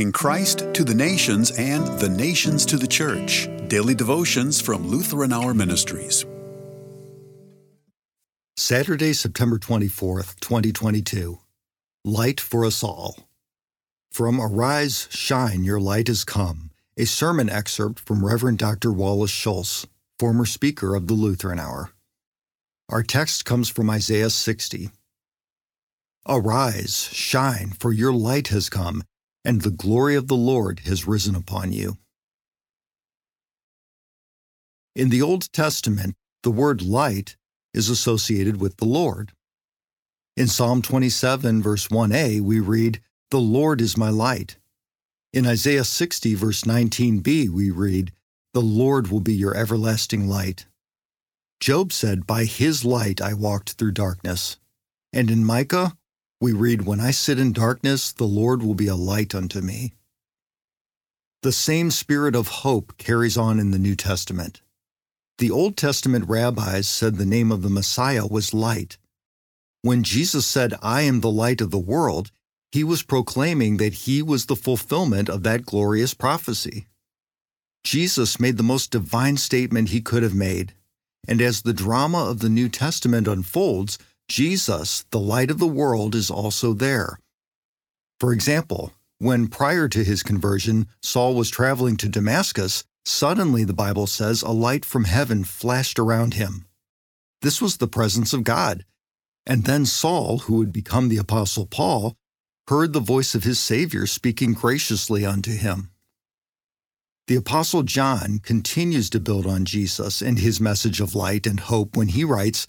bringing Christ to the nations and the nations to the church. Daily devotions from Lutheran Hour Ministries. Saturday, September 24th, 2022. Light for us all. From Arise, Shine, Your Light Has Come, a sermon excerpt from Reverend Dr. Wallace Schulz, former speaker of the Lutheran Hour. Our text comes from Isaiah 60. Arise, shine, for your light has come, and the glory of the Lord has risen upon you. In the Old Testament, the word light is associated with the Lord. In Psalm 27, verse 1a, we read, The Lord is my light. In Isaiah 60, verse 19b, we read, The Lord will be your everlasting light. Job said, By his light I walked through darkness. And in Micah, we read, When I sit in darkness, the Lord will be a light unto me. The same spirit of hope carries on in the New Testament. The Old Testament rabbis said the name of the Messiah was light. When Jesus said, I am the light of the world, he was proclaiming that he was the fulfillment of that glorious prophecy. Jesus made the most divine statement he could have made, and as the drama of the New Testament unfolds, Jesus, the light of the world, is also there. For example, when prior to his conversion, Saul was traveling to Damascus, suddenly, the Bible says, a light from heaven flashed around him. This was the presence of God. And then Saul, who would become the Apostle Paul, heard the voice of his Savior speaking graciously unto him. The Apostle John continues to build on Jesus and his message of light and hope when he writes,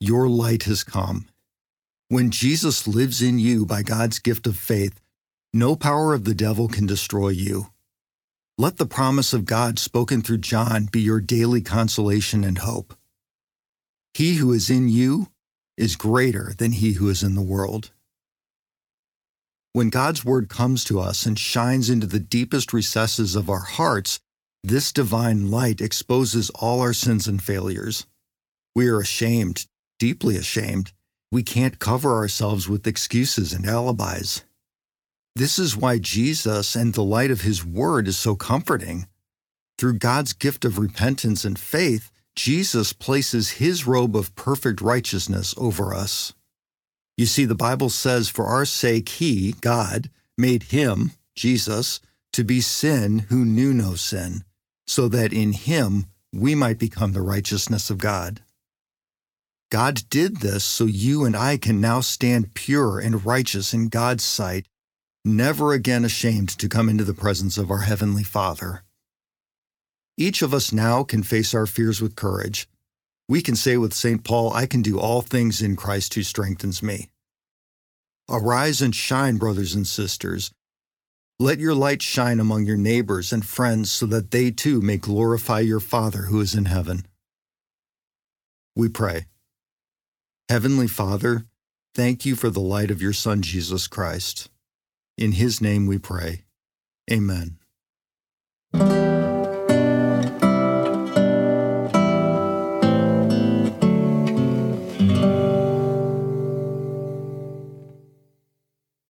your light has come. When Jesus lives in you by God's gift of faith, no power of the devil can destroy you. Let the promise of God spoken through John be your daily consolation and hope. He who is in you is greater than he who is in the world. When God's word comes to us and shines into the deepest recesses of our hearts, this divine light exposes all our sins and failures. We are ashamed, deeply ashamed. We can't cover ourselves with excuses and alibis. This is why Jesus and the light of His Word is so comforting. Through God's gift of repentance and faith, Jesus places His robe of perfect righteousness over us. You see, the Bible says, For our sake, He, God, made Him, Jesus, to be sin who knew no sin so that in him we might become the righteousness of God. God did this so you and I can now stand pure and righteous in God's sight, never again ashamed to come into the presence of our Heavenly Father. Each of us now can face our fears with courage. We can say with St. Paul, I can do all things in Christ who strengthens me. Arise and shine, brothers and sisters, let your light shine among your neighbors and friends so that they too may glorify your Father who is in heaven. We pray. Heavenly Father, thank you for the light of your Son, Jesus Christ. In his name we pray. Amen.